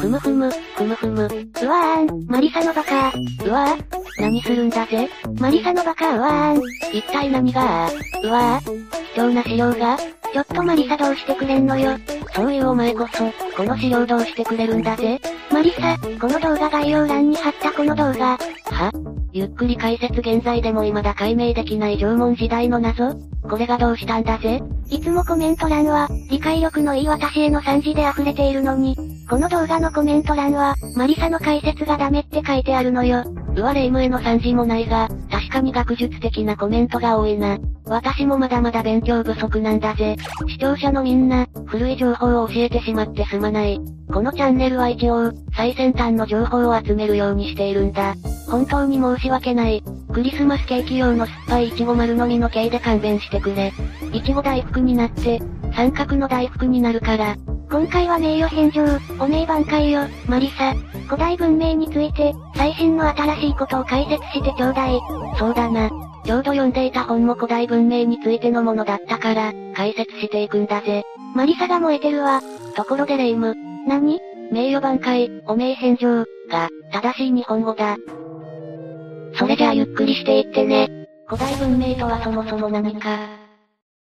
ふむふむ、ふむふむ。うわーん、マリサのバカうわぁ何するんだぜマリサのバカうわーん。一体何が？あうわぁ貴重な資料がちょっとマリサどうしてくれんのよ。そういうお前こそ、この資料どうしてくれるんだぜ？マリサ、この動画概要欄に貼ったこの動画。は？ゆっくり解説現在でも未だ解明できない縄文時代の謎？これがどうしたんだぜ？いつもコメント欄は、理解力のいい私への賛辞で溢れているのに、この動画のコメント欄は、マリサの解説がダメって書いてあるのよ。うわレイムへの賛辞もないが、確かに学術的なコメントが多いな。私もまだまだ勉強不足なんだぜ。視聴者のみんな、古い情報を教えてしまってすまない。このチャンネルは一応、最先端の情報を集めるようにしているんだ。本当に申し訳ない。クリスマスケーキ用の酸っぱいイチゴ丸飲みの系で勘弁してくれ。イチゴ大福になって、三角の大福になるから。今回は名誉返上、お名挽回よ、マリサ。古代文明について、最新の新しいことを解説してちょうだい。そうだな。ちょうど読んでいた本も古代文明についてのものだったから、解説していくんだぜ。マリサが燃えてるわ。ところでレイム、何？名誉挽回、お名返上、が、正しい日本語だ。それじゃあゆっくりしていってね。古代文明とはそもそも何か？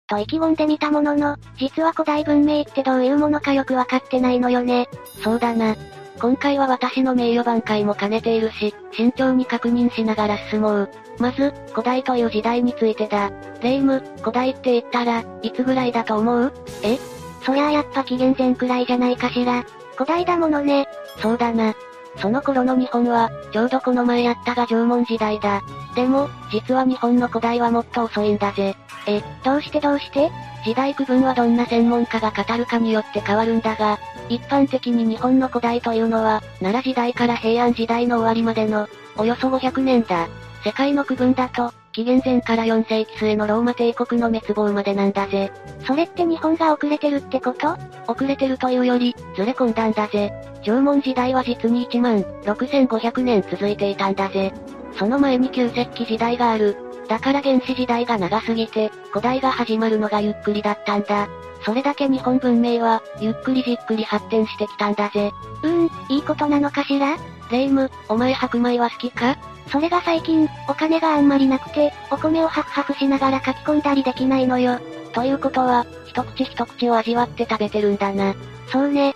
と意気込んでみたものの、実は古代文明ってどういうものかよくわかってないのよね。そうだな。今回は私の名誉挽回も兼ねているし、慎重に確認しながら進もう。まず、古代という時代についてだ。レイム、古代って言ったら、いつぐらいだと思う？え？そりゃあやっぱ紀元前くらいじゃないかしら。古代だものね。そうだな。その頃の日本は、ちょうどこの前やったが縄文時代だ。でも、実は日本の古代はもっと遅いんだぜ。え、どうしてどうして？時代区分はどんな専門家が語るかによって変わるんだが、一般的に日本の古代というのは、奈良時代から平安時代の終わりまでの、およそ500年だ。世界の区分だと、紀元前から4世紀末のローマ帝国の滅亡までなんだぜ。それって日本が遅れてるってこと？遅れてるというより、ずれ込んだんだぜ。縄文時代は実に1万6500年続いていたんだぜ。その前に旧石器時代がある。だから原始時代が長すぎて、古代が始まるのがゆっくりだったんだ。それだけ日本文明は、ゆっくりじっくり発展してきたんだぜ。うーん、いいことなのかしら？レイム、お前白米は好きか？それが最近、お金があんまりなくて、お米をハフハフしながら書き込んだりできないのよ。ということは、一口一口を味わって食べてるんだな。そうね。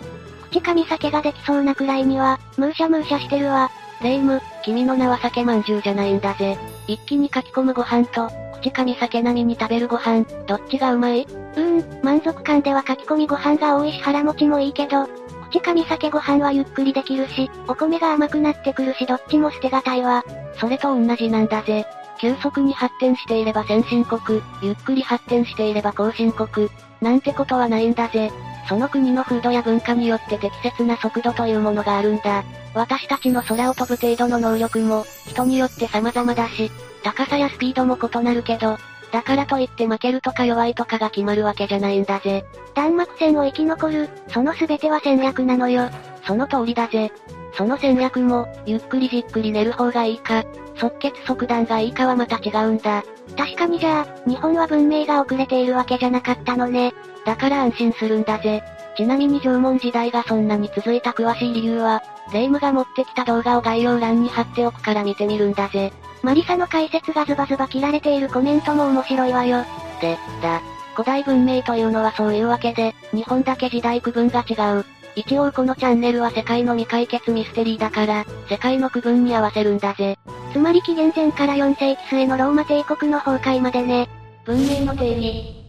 口噛み酒ができそうなくらいには、ムーシャムーシャしてるわ。レイム、君の名は酒まんじゅうじゃないんだぜ。一気に書き込むご飯と、口噛み酒並みに食べるご飯、どっちがうまい？うーん、満足感では書き込みご飯が多いし腹持ちもいいけど、口噛み酒ご飯はゆっくりできるし、お米が甘くなってくるしどっちも捨てがたいわ。それと同じなんだぜ。急速に発展していれば先進国、ゆっくり発展していれば後進国、なんてことはないんだぜ。その国の風土や文化によって適切な速度というものがあるんだ。私たちの空を飛ぶ程度の能力も、人によって様々だし、高さやスピードも異なるけど、だからといって負けるとか弱いとかが決まるわけじゃないんだぜ。弾幕戦を生き残る、その全ては戦略なのよ。その通りだぜ。その戦略も、ゆっくりじっくり寝る方がいいか、即決即断がいいかはまた違うんだ。確かにじゃあ、日本は文明が遅れているわけじゃなかったのね。だから安心するんだぜ。ちなみに縄文時代がそんなに続いた詳しい理由は、レイムが持ってきた動画を概要欄に貼っておくから見てみるんだぜ。マリサの解説がズバズバ切られているコメントも面白いわよ。で、だ。古代文明というのはそういうわけで、日本だけ時代区分が違う。一応このチャンネルは世界の未解決ミステリーだから、世界の区分に合わせるんだぜ。つまり紀元前から4世紀末のローマ帝国の崩壊までね。文明の定義。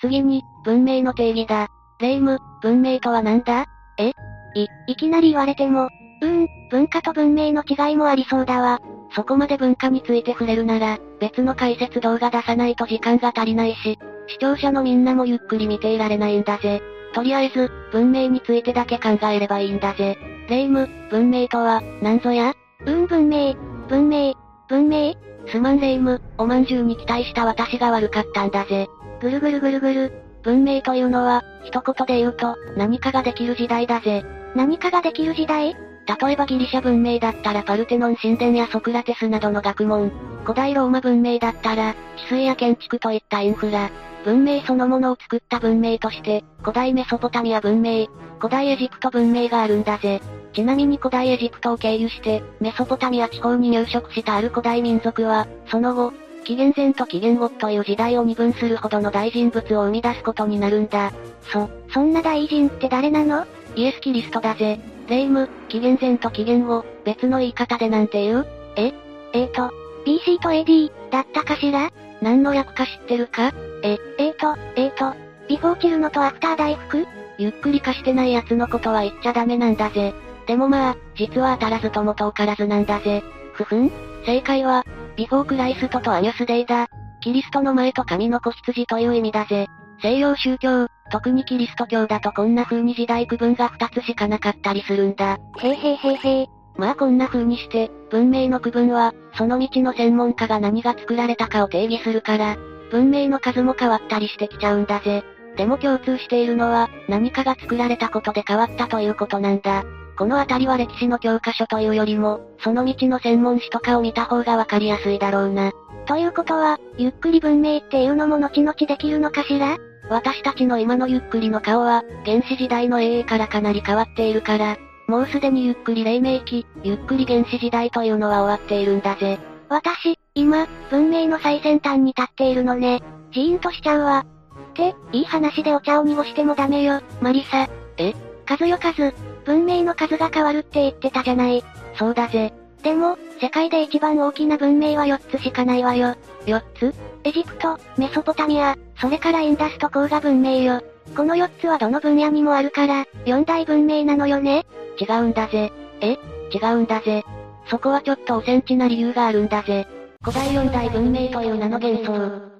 次に、文明の定義だ。レイム、文明とは何だ？え？い、いきなり言われても、うーん、文化と文明の違いもありそうだわ。そこまで文化について触れるなら、別の解説動画出さないと時間が足りないし、視聴者のみんなもゆっくり見ていられないんだぜ。とりあえず、文明についてだけ考えればいいんだぜ。レイム、文明とは、何ぞや？うん、文明、文明、文明すまんレイム、おまんじゅうに期待した私が悪かったんだぜ。ぐるぐるぐるぐる。文明というのは、一言で言うと、何かができる時代だぜ。何かができる時代？例えばギリシャ文明だったらパルテノン神殿やソクラテスなどの学問。古代ローマ文明だったら、治水や建築といったインフラ。文明そのものを作った文明として、古代メソポタミア文明、古代エジプト文明があるんだぜ。ちなみに古代エジプトを経由して、メソポタミア地方に入植したある古代民族は、その後、紀元前と紀元後という時代を二分するほどの大人物を生み出すことになるんだ。そ、そんな大人って誰なの？イエス・キリストだぜ。霊夢、紀元前と紀元後、別の言い方でなんて言う？え？えーと、BC と AD、だったかしら？何の略か知ってるか？え、えーと、えーと、ビフォーチルノとアフター大福ゆっくり化してない奴のことは言っちゃダメなんだぜ。でもまあ、実は当たらずとも遠からずなんだぜ。ふふん正解は、ビフォークライストとアニュスデイだ。キリストの前と神の子羊という意味だぜ。西洋宗教、特にキリスト教だとこんな風に時代区分が2つしかなかったりするんだ。へいへいへいへい。まあこんな風にして、文明の区分は、その道の専門家が何が作られたかを定義するから、文明の数も変わったりしてきちゃうんだぜ。でも共通しているのは、何かが作られたことで変わったということなんだ。この辺りは歴史の教科書というよりも、その道の専門誌とかを見た方がわかりやすいだろうな。ということは、ゆっくり文明っていうのも後々できるのかしら？私たちの今のゆっくりの顔は、原始時代の英英からかなり変わっているから、もうすでにゆっくり黎明期、ゆっくり原始時代というのは終わっているんだぜ。私、今、文明の最先端に立っているのね。ジーンとしちゃうわ。って、いい話でお茶を濁してもダメよ、マリサ。え？数よ数。文明の数が変わるって言ってたじゃない。そうだぜ。でも、世界で一番大きな文明は4つしかないわよ。4つ？エジプト、メソポタミア、それからインダスト黄河文明よ。この4つはどの分野にもあるから、4大文明なのよね違うんだぜ。え？違うんだぜ。そこはちょっとおセンチな理由があるんだぜ。古代四大文明という名の幻想。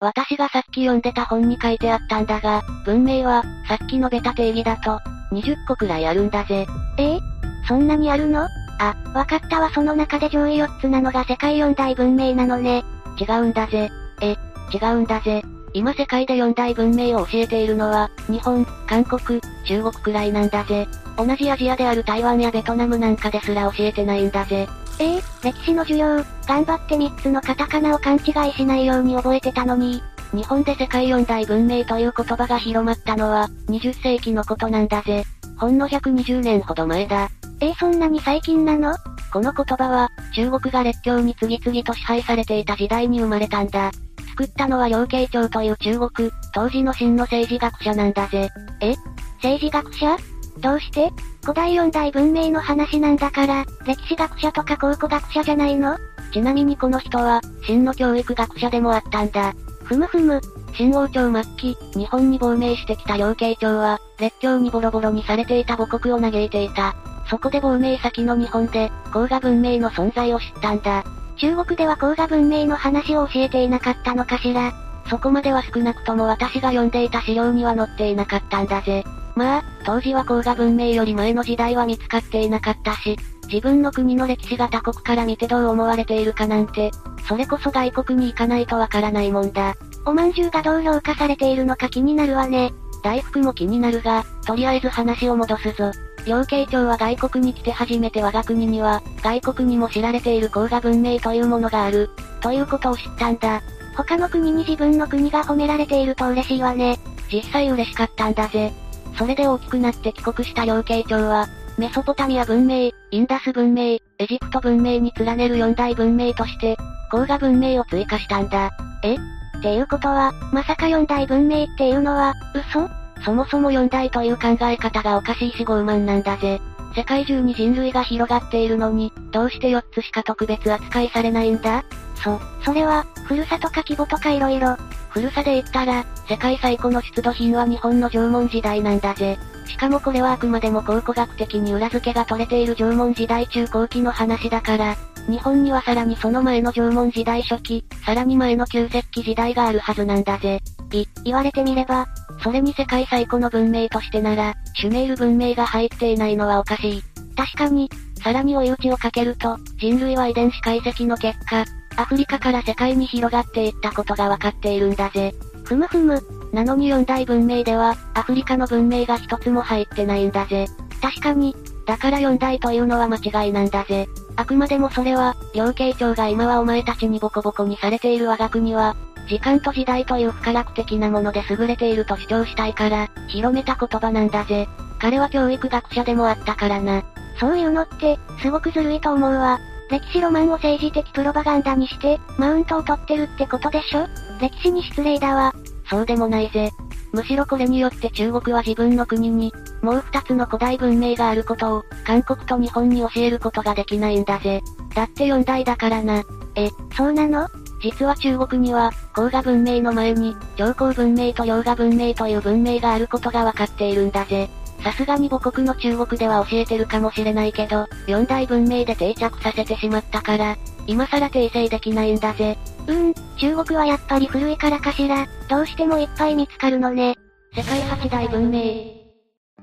私がさっき読んでた本に書いてあったんだが、文明は、さっきのベタ定義だと、20個くらいあるんだぜ。ええそんなにあるの？あ、わかったわその中で上位4つなのが世界四大文明なのね。違うんだぜ。え、違うんだぜ。今世界で四大文明を教えているのは、日本、韓国、中国くらいなんだぜ。同じアジアである台湾やベトナムなんかですら教えてないんだぜ。ええー、歴史の授業、頑張って3つのカタカナを勘違いしないように覚えてたのに。日本で世界四大文明という言葉が広まったのは、20世紀のことなんだぜ。ほんの120年ほど前だ。えー、そんなに最近なの？この言葉は、中国が列強に次々と支配されていた時代に生まれたんだ。作ったのは楊慶長という中国、当時の真の政治学者なんだぜ。え？政治学者？どうして？古代四大文明の話なんだから、歴史学者とか考古学者じゃないの？ちなみにこの人は、真の教育学者でもあったんだ。ふむふむ。新王朝末期、日本に亡命してきた両慶長は、列強にボロボロにされていた母国を嘆いていた。そこで亡命先の日本で、黄河文明の存在を知ったんだ。中国では黄河文明の話を教えていなかったのかしら。そこまでは少なくとも私が読んでいた資料には載っていなかったんだぜ。まあ、当時は黄河文明より前の時代は見つかっていなかったし、自分の国の歴史が他国から見てどう思われているかなんて、それこそ外国に行かないとわからないもんだ。おまんじゅうがどう評価されているのか気になるわね。大福も気になるが、とりあえず話を戻すぞ。両慶長は外国に来て初めて我が国には、外国にも知られている黄河文明というものがある、ということを知ったんだ。他の国に自分の国が褒められていると嬉しいわね。実際嬉しかったんだぜ。それで大きくなって帰国した両慶長は、メソポタミア文明、インダス文明、エジプト文明に連ねる四大文明として、黄河文明を追加したんだ。え？っていうことは、まさか四大文明っていうのは、嘘？そもそも四大という考え方がおかしいし傲慢なんだぜ。世界中に人類が広がっているのに、どうして4つしか特別扱いされないんだ？そ、それは、古さとか規模とか色々。古さで言ったら、世界最古の出土品は日本の縄文時代なんだぜ。しかもこれはあくまでも考古学的に裏付けが取れている縄文時代中後期の話だから、日本にはさらにその前の縄文時代初期、さらに前の旧石器時代があるはずなんだぜ。い、言われてみれば、それに世界最古の文明としてなら、シュメール文明が入っていないのはおかしい。確かに、さらに追い打ちをかけると、人類は遺伝子解析の結果、アフリカから世界に広がっていったことがわかっているんだぜ。ふむふむ。なのに四大文明では、アフリカの文明が一つも入ってないんだぜ。確かに。だから四大というのは間違いなんだぜ。あくまでもそれは、両慶長が今はお前たちにボコボコにされている我が国は、時間と時代という不可楽的なもので優れていると主張したいから、広めた言葉なんだぜ。彼は教育学者でもあったからな。そういうのって、すごくずるいと思うわ。歴史ロマンを政治的プロパガンダにして、マウントを取ってるってことでしょ？歴史に失礼だわ。そうでもないぜ。むしろこれによって中国は自分の国に、もう二つの古代文明があることを、韓国と日本に教えることができないんだぜ。だって四代だからな。え、そうなの？実は中国には、黄河文明の前に、長江文明と洋河文明という文明があることがわかっているんだぜ。さすがに母国の中国では教えてるかもしれないけど、四大文明で定着させてしまったから、今更訂正できないんだぜ。うーん、中国はやっぱり古いからかしら、どうしてもいっぱい見つかるのね。世界八大文明。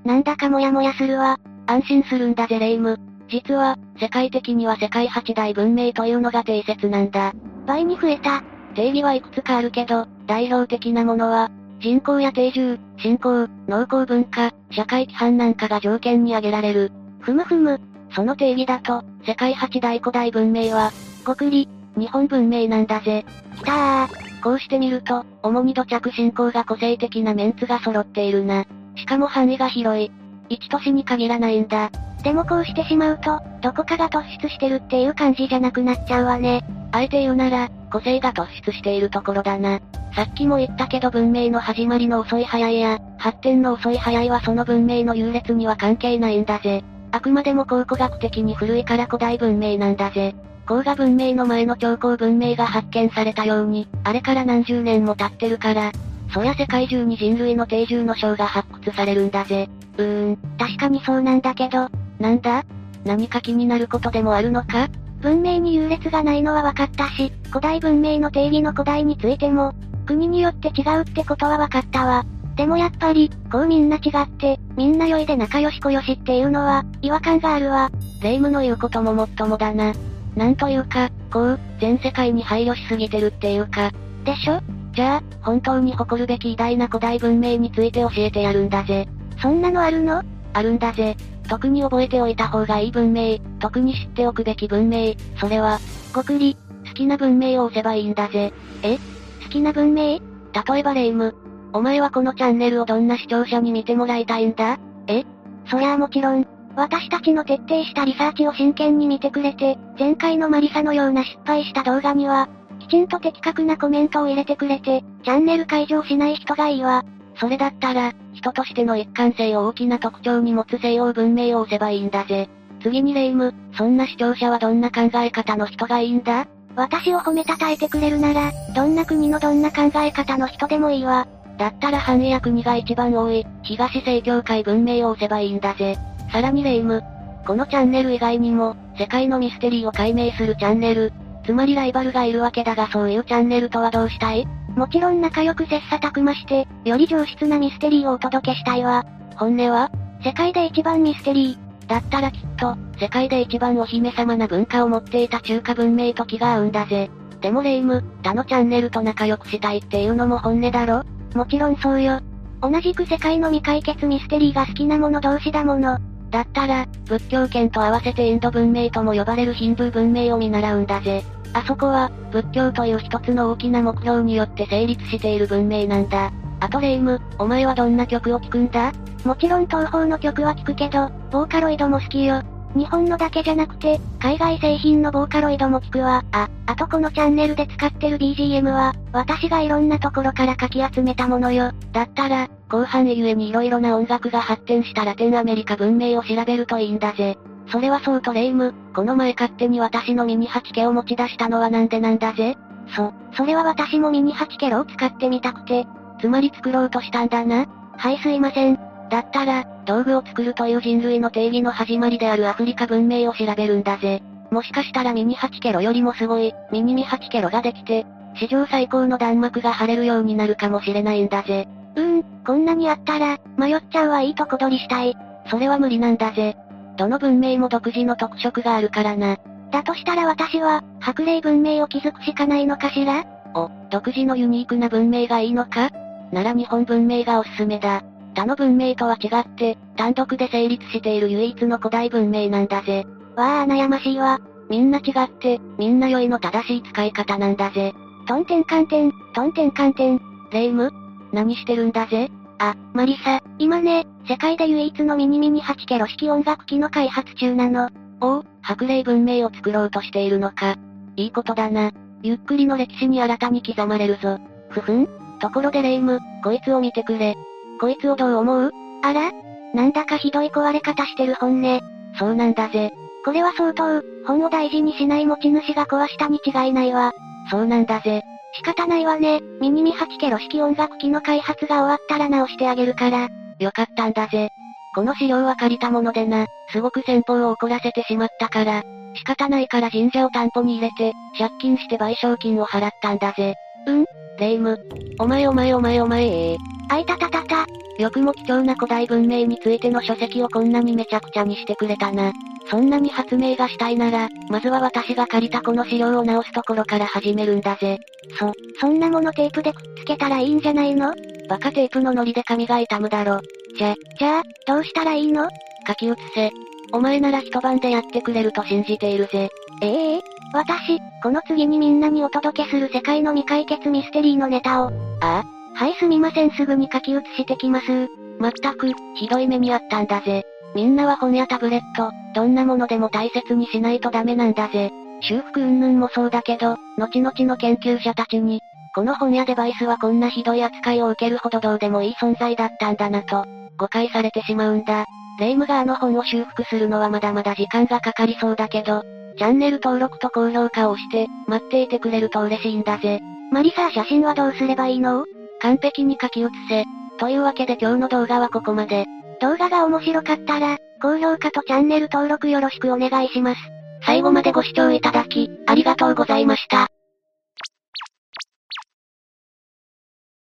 なんだかモヤモヤするわ。安心するんだぜレイム。実は、世界的には世界八大文明というのが定説なんだ。倍に増えた。定義はいくつかあるけど、代表的なものは、人口や定住、信仰、農耕文化、社会規範なんかが条件に挙げられる。ふむふむ。その定義だと、世界八大古代文明は、極利、日本文明なんだぜ。きたー。こうしてみると、主に土着信仰が個性的なメンツが揃っているな。しかも範囲が広い。一都市に限らないんだ。でもこうしてしまうと、どこかが突出してるっていう感じじゃなくなっちゃうわね。あえて言うなら、個性が突出しているところだな。さっきも言ったけど文明の始まりの遅い早いや、発展の遅い早いはその文明の優劣には関係ないんだぜ。あくまでも考古学的に古いから古代文明なんだぜ。黄河文明の前の長江文明が発見されたように、あれから何十年も経ってるから、そりゃ世界中に人類の定住の章が発掘されるんだぜ。うーん、確かにそうなんだけど、なんだ？何か気になることでもあるのか？文明に優劣がないのは分かったし、古代文明の定義の古代についても、国によって違うってことは分かったわ。でもやっぱり、こうみんな違って、みんな良いで仲良しこよしっていうのは、違和感があるわ。霊夢の言うことももっともだな。なんというか、こう、全世界に配慮しすぎてるっていうか。でしょ？じゃあ、本当に誇るべき偉大な古代文明について教えてやるんだぜ。そんなのあるの？あるんだぜ。特に覚えておいた方がいい文明、特に知っておくべき文明、それは、極利、好きな文明を押せばいいんだぜ。え？好きな文明？例えばレイム。お前はこのチャンネルをどんな視聴者に見てもらいたいんだ？え？そりゃあもちろん、私たちの徹底したリサーチを真剣に見てくれて、前回のマリサのような失敗した動画には、きちんと的確なコメントを入れてくれて、チャンネル解除しない人がいいわ。それだったら、人としての一貫性を大きな特徴に持つ西洋文明を押せばいいんだぜ。次にレイム、そんな視聴者はどんな考え方の人がいいんだ？私を褒めたたえてくれるなら、どんな国のどんな考え方の人でもいいわ。だったら繁栄や国が一番多い、東西教会文明を押せばいいんだぜ。さらにレイム。このチャンネル以外にも、世界のミステリーを解明するチャンネル。つまりライバルがいるわけだがそういうチャンネルとはどうしたい？もちろん仲良く切磋琢磨して、より上質なミステリーをお届けしたいわ。本音は世界で一番ミステリー。だったらきっと、世界で一番お姫様な文化を持っていた中華文明と気が合うんだぜ。でもレイム、他のチャンネルと仲良くしたいっていうのも本音だろ？もちろんそうよ。同じく世界の未解決ミステリーが好きな者同士だもの。だったら、仏教圏と合わせてインド文明とも呼ばれるヒンドゥー文明を見習うんだぜ。あそこは、仏教という一つの大きな目標によって成立している文明なんだ。あとレイム、お前はどんな曲を聴くんだ？もちろん東方の曲は聴くけど、ボーカロイドも好きよ。日本のだけじゃなくて、海外製品のボーカロイドも聞くわ。あ、あとこのチャンネルで使ってる BGM は、私がいろんなところからかき集めたものよ。だったら、後半へゆえに色々な音楽が発展したラテンアメリカ文明を調べるといいんだぜ。それはそうとレイム、この前勝手に私のミニ8ケを持ち出したのはなんでなんだぜそ、それは私もミニ8ケロを使ってみたくて、つまり作ろうとしたんだな。はいすいません。だったら、道具を作るという人類の定義の始まりであるアフリカ文明を調べるんだぜ。もしかしたらミニ8ケロよりもすごい、ミニミ8ケロができて、史上最高の弾幕が晴れるようになるかもしれないんだぜ。うーん、こんなにあったら、迷っちゃうはいいとこ取りしたい。それは無理なんだぜ。どの文明も独自の特色があるからな。だとしたら私は、白霊文明を築くしかないのかしら？お、独自のユニークな文明がいいのか？なら日本文明がおすすめだ。他の文明とは違って、単独で成立している唯一の古代文明なんだぜ。わあ悩ましいわ。みんな違って、みんな良いの正しい使い方なんだぜ。トンテンカンテン、トンテンカンテン。レイム何してるんだぜ？あ、マリサ、今ね、世界で唯一のミニミニ8ケロ式音楽機の開発中なの。おお、白霊文明を作ろうとしているのか。いいことだな。ゆっくりの歴史に新たに刻まれるぞ。ふふんところでレイム、こいつを見てくれ。こいつをどう思う？あら？なんだかひどい壊れ方してる本ね。そうなんだぜ。これは相当、本を大事にしない持ち主が壊したに違いないわ。そうなんだぜ。仕方ないわね。ミニミ8ケロ式音楽機の開発が終わったら直してあげるから。よかったんだぜ。この資料は借りたものでな、すごく先方を怒らせてしまったから、仕方ないから神社を担保に入れて、借金して賠償金を払ったんだぜ。うん？レイム。お前お前お前お前ええあいたたたた。よくも貴重な古代文明についての書籍をこんなにめちゃくちゃにしてくれたな。そんなに発明がしたいなら、まずは私が借りたこの資料を直すところから始めるんだぜ。そ、そんなものテープでくっつけたらいいんじゃないの？バカテープのノリで髪が痛むだろ。じゃ、じゃあ、どうしたらいいの？書き写せ。お前なら一晩でやってくれると信じているぜ。ええー、私、この次にみんなにお届けする世界の未解決ミステリーのネタを。ああはいすみませんすぐに書き写してきます。まったく、ひどい目にあったんだぜ。みんなは本やタブレット、どんなものでも大切にしないとダメなんだぜ。修復云々もそうだけど、後々の研究者たちに、この本やデバイスはこんなひどい扱いを受けるほどどうでもいい存在だったんだなと、誤解されてしまうんだ。レイムがあの本を修復するのはまだまだ時間がかかりそうだけど、チャンネル登録と高評価をして、待っていてくれると嬉しいんだぜ。マリサー写真はどうすればいいの？完璧に書き写せ。というわけで今日の動画はここまで。動画が面白かったら、高評価とチャンネル登録よろしくお願いします。最後までご視聴いただき、ありがとうございました。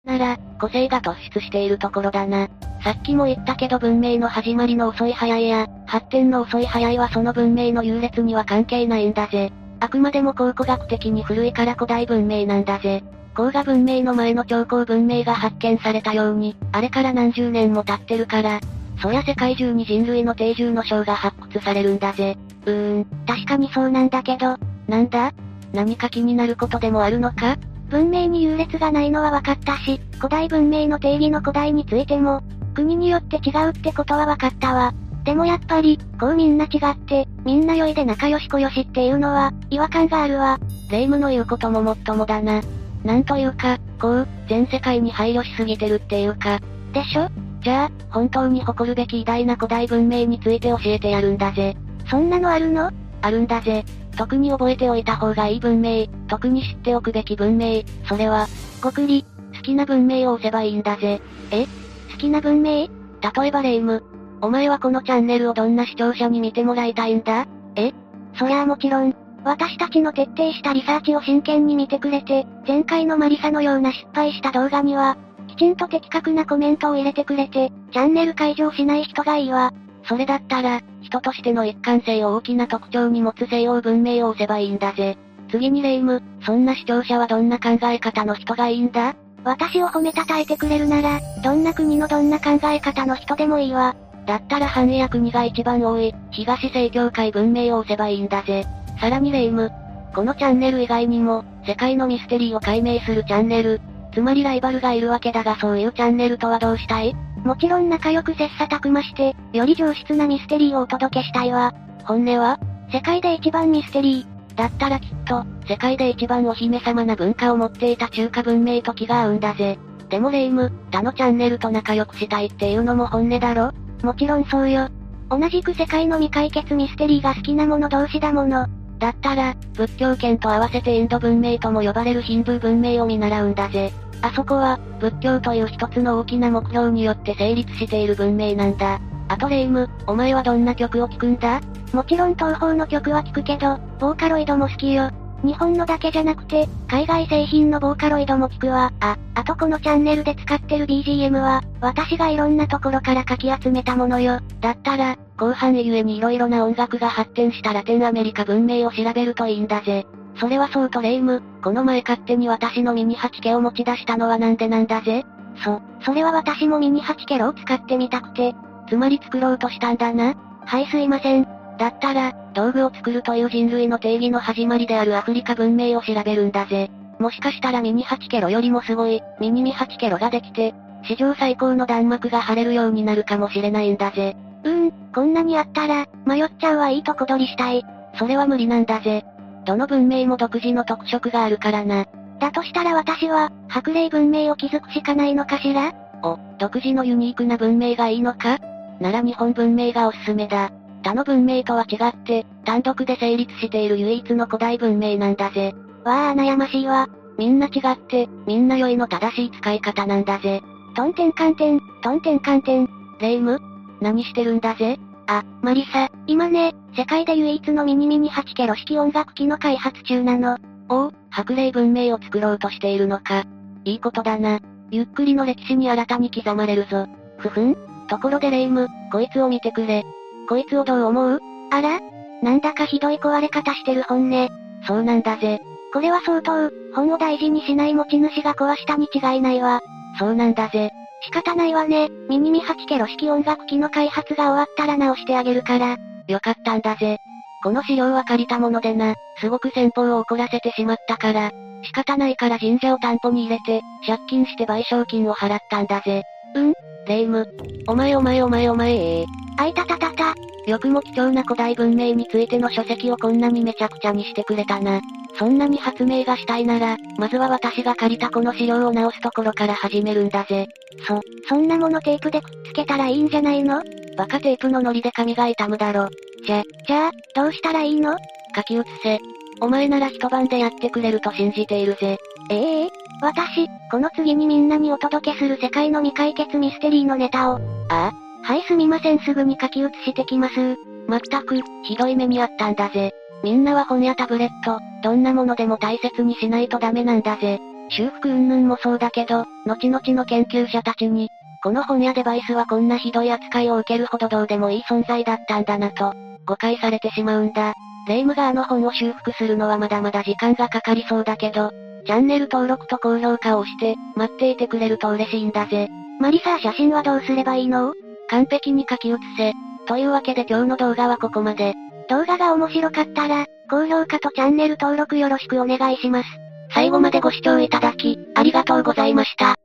なら、個性が突出しているところだな。さっきも言ったけど文明の始まりの遅い早いや、発展の遅い早いはその文明の優劣には関係ないんだぜ。あくまでも考古学的に古いから古代文明なんだぜ。黄河文明の前の超高文明が発見されたように、あれから何十年も経ってるから、そりゃ世界中に人類の定住の章が発掘されるんだぜ。うーん、確かにそうなんだけど、なんだ？何か気になることでもあるのか？文明に優劣がないのは分かったし、古代文明の定義の古代についても、国によって違うってことは分かったわ。でもやっぱり、こうみんな違って、みんな良いで仲良しこよしっていうのは、違和感があるわ。霊夢の言うことももっともだな。なんというか、こう、全世界に配慮しすぎてるっていうか。でしょ？じゃあ、本当に誇るべき偉大な古代文明について教えてやるんだぜ。そんなのあるの？あるんだぜ。特に覚えておいた方がいい文明、特に知っておくべき文明、それは、ごくり、好きな文明を押せばいいんだぜ。え？好きな文明？例えばレイム。お前はこのチャンネルをどんな視聴者に見てもらいたいんだ？え？そりゃあもちろん、私たちの徹底したリサーチを真剣に見てくれて、前回のマリサのような失敗した動画には、きちんと的確なコメントを入れてくれて、チャンネル解除しない人がいいわ。それだったら、人としての一貫性を大きな特徴に持つ西洋文明を押せばいいんだぜ。次にレイム、そんな視聴者はどんな考え方の人がいいんだ？私を褒めたたえてくれるなら、どんな国のどんな考え方の人でもいいわ。だったら繁栄や国が一番多い、東正教会文明を押せばいいんだぜ。さらにレイム。このチャンネル以外にも、世界のミステリーを解明するチャンネル。つまりライバルがいるわけだがそういうチャンネルとはどうしたい？もちろん仲良く切磋琢磨して、より上質なミステリーをお届けしたいわ。本音は世界で一番ミステリー。だったらきっと、世界で一番お姫様な文化を持っていた中華文明と気が合うんだぜ。でもレイム、他のチャンネルと仲良くしたいっていうのも本音だろ？もちろんそうよ。同じく世界の未解決ミステリーが好きな者同士だもの。だったら、仏教圏と合わせてインド文明とも呼ばれるヒンブー文明を見習うんだぜ。あそこは、仏教という一つの大きな目標によって成立している文明なんだ。あとレイム、お前はどんな曲を聴くんだ？もちろん東方の曲は聴くけど、ボーカロイドも好きよ。日本のだけじゃなくて、海外製品のボーカロイドも聞くわ。あ、あとこのチャンネルで使ってる BGM は、私がいろんなところからかき集めたものよ。だったら、後半ゆえに色々な音楽が発展したラテンアメリカ文明を調べるといいんだぜ。それはそうとレイム、この前勝手に私のミニ8ケを持ち出したのはなんでなんだぜそ、それは私もミニ8ケロを使ってみたくて。つまり作ろうとしたんだな。はいすいません。だったら、道具を作るという人類の定義の始まりであるアフリカ文明を調べるんだぜ。もしかしたらミニ8ケロよりもすごい、ミニミ8ケロができて、史上最高の弾幕が貼れるようになるかもしれないんだぜ。うーん、こんなにあったら、迷っちゃうはいいとこ取りしたい。それは無理なんだぜ。どの文明も独自の特色があるからな。だとしたら私は、白霊文明を築くしかないのかしら？お、独自のユニークな文明がいいのか？なら日本文明がおすすめだ。他の文明とは違って、単独で成立している唯一の古代文明なんだぜ。わあ、悩ましいわ。みんな違って、みんな良いの正しい使い方なんだぜ。トンテンカンテン、トンテンカンテン。レイム何してるんだぜ？あ、マリサ、今ね、世界で唯一のミニミニ8ケロ式音楽機の開発中なの。おお、白霊文明を作ろうとしているのか。いいことだな。ゆっくりの歴史に新たに刻まれるぞ。ふふんところでレイム、こいつを見てくれ。こいつをどう思う？あら？なんだかひどい壊れ方してる本ね。そうなんだぜ。これは相当、本を大事にしない持ち主が壊したに違いないわ。そうなんだぜ。仕方ないわね。ミニミ8ケロ式音楽機の開発が終わったら直してあげるから。よかったんだぜ。この資料は借りたものでな、すごく先方を怒らせてしまったから、仕方ないから神社を担保に入れて、借金して賠償金を払ったんだぜ。うん？レイム。お前お前お前お前ええあいたたたた。よくも貴重な古代文明についての書籍をこんなにめちゃくちゃにしてくれたな。そんなに発明がしたいなら、まずは私が借りたこの資料を直すところから始めるんだぜ。そ、そんなものテープでくっつけたらいいんじゃないの？バカテープのノリで髪が痛むだろ。じゃ、じゃあ、どうしたらいいの？書き写せ。お前なら一晩でやってくれると信じているぜ。ええー、私、この次にみんなにお届けする世界の未解決ミステリーのネタを。あ？あはいすみませんすぐに書き写してきます。まったく、ひどい目にあったんだぜ。みんなは本やタブレット、どんなものでも大切にしないとダメなんだぜ。修復云々もそうだけど、後々の研究者たちに、この本やデバイスはこんなひどい扱いを受けるほどどうでもいい存在だったんだなと、誤解されてしまうんだ。レイムがあの本を修復するのはまだまだ時間がかかりそうだけど、チャンネル登録と高評価を押して、待っていてくれると嬉しいんだぜ。マリサー写真はどうすればいいの？完璧に書き写せ。というわけで今日の動画はここまで。動画が面白かったら、高評価とチャンネル登録よろしくお願いします。最後までご視聴いただき、ありがとうございました。